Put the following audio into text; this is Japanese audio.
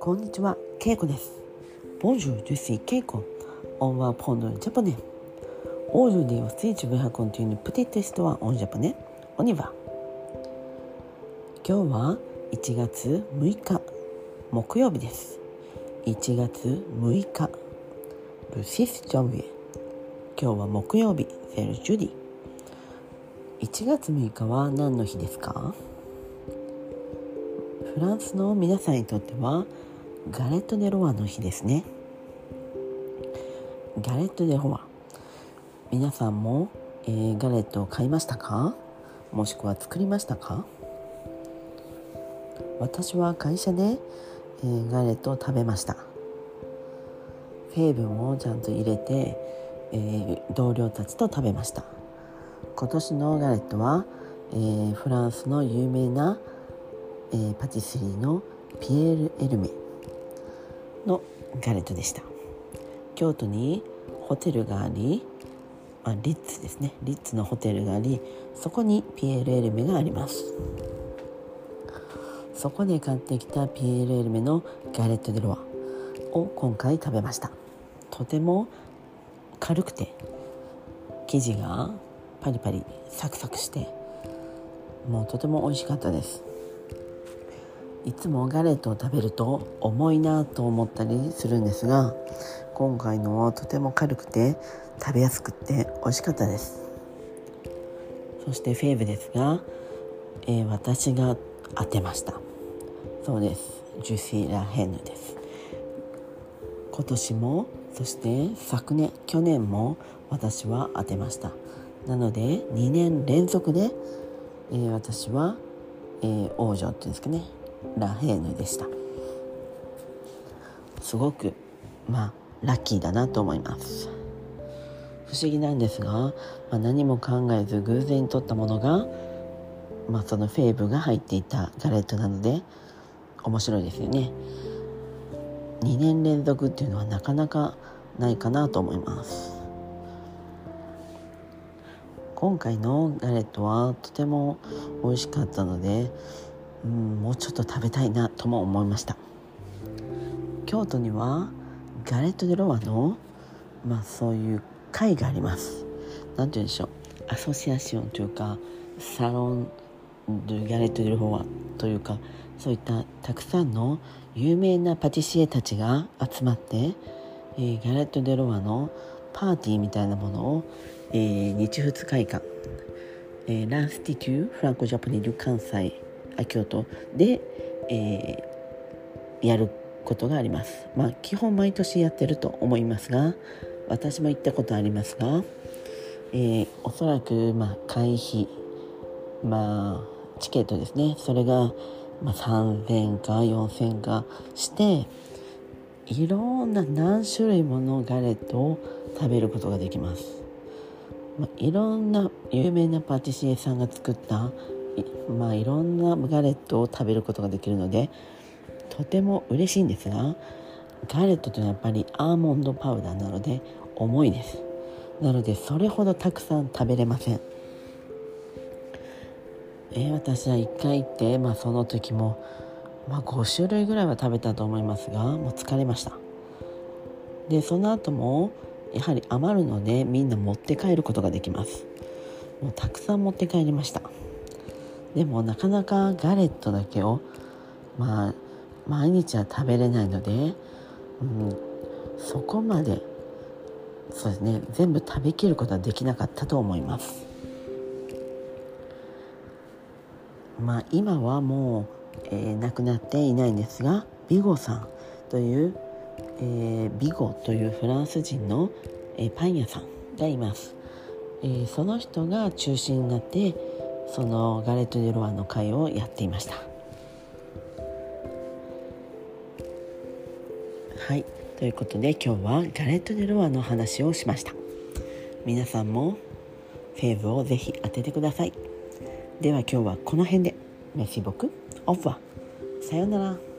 こんにちは、ケイコです。Bonjour, je suis Keiko. On va prendre le japonais. Aujourd'hui aussi, je vais raconter une petite histoire en japonais. On y va. 今日は1月6日、木曜日です。1月6日、ルシス・ジョンビエ。今日は木曜日、セル・ジュディ。1月6日は何の日ですか？フランスの皆さんにとってはガレット・デ・ロワの日ですね。ガレット・デ・ロワ皆さんも、えー、ガレットを買いましたか？もしくは作りましたか？私は会社で、えー、ガレットを食べました。フェーブもちゃんと入れて、えー、同僚たちと食べました。今年のガレットは、えー、フランスの有名な、えー、パティスリーのピエール・エルメのガレットでした。京都にホテルがあり、まあ、リッツですね。リッツのホテルがありそこにピエール・エルメがあります。そこで買ってきたピエール・エルメのガレット・デ・ロワを今回食べました。とても軽くて生地がパリパリサクサクしてもうとても美味しかったです。いつもガレットを食べると重いなと思ったりするんですが今回のはとても軽くて食べやすくって美味しかったです。そしてフェーブですが、えー、私が当てました。そうです。ジュシー・ラ・ヘンヌです。今年もそして昨年去年も私は当てました。なので2年連続で、えー、私は、えー、王女っていうんですかね。ラヘーヌでした。すごくまあラッキーだなと思います。不思議なんですが、まあ、何も考えず偶然に取ったものが、まあ、そのフェーブが入っていたガレットなので面白いですよね。2年連続っていうのはなかなかないかなと思います。今回のガレットはとても美味しかったのでうんもうちょっと食べたいなとも思いました。京都にはガレット・デ・ロワのまあそういう会があります。何て言うんでしょう。アソシアションというかサロン・ドゥ・ガレット・デ・ロワというかそういったたくさんの有名なパティシエたちが集まって、えー、ガレット・デ・ロワのパーティーみたいなものを、えー、日仏会館、えー、ランスティテューフランコ・ジャポニル関西京都。で、えー、やることがあります。まあ基本毎年やってると思いますが私も行ったことありますが、えー、おそらくまあ会費まあチケットですね。それが、まあ、3,000か4,000かしていろんな何種類ものガレットを食べることができます。まあ、いろんな有名なパティシエさんが作ったまあいろんなガレットを食べることができるのでとても嬉しいんですがガレットというのはやっぱりアーモンドパウダーなので重いです。なのでそれほどたくさん食べれません、えー、私は1回行って、まあ、その時も、まあ、5種類ぐらいは食べたと思いますがもう疲れました。でその後もやはり余るのでみんな持って帰ることができます。もうたくさん持って帰りました。でもなかなかガレットだけをまあ毎日は食べれないので、うん、そこまでそうですね全部食べきることはできなかったと思います。まあ今はもう、えー、亡くなっていないんですがビゴさんという、えー、ビゴというフランス人の、えー、パン屋さんがいます、えー、その人が中心になってそのガレット・デ・ロワの会をやっていました。はい。ということで今日はガレット・デ・ロワの話をしました。皆さんもフェーブをぜひ当ててください。では今日はこの辺で。メシボク。オフはさようなら。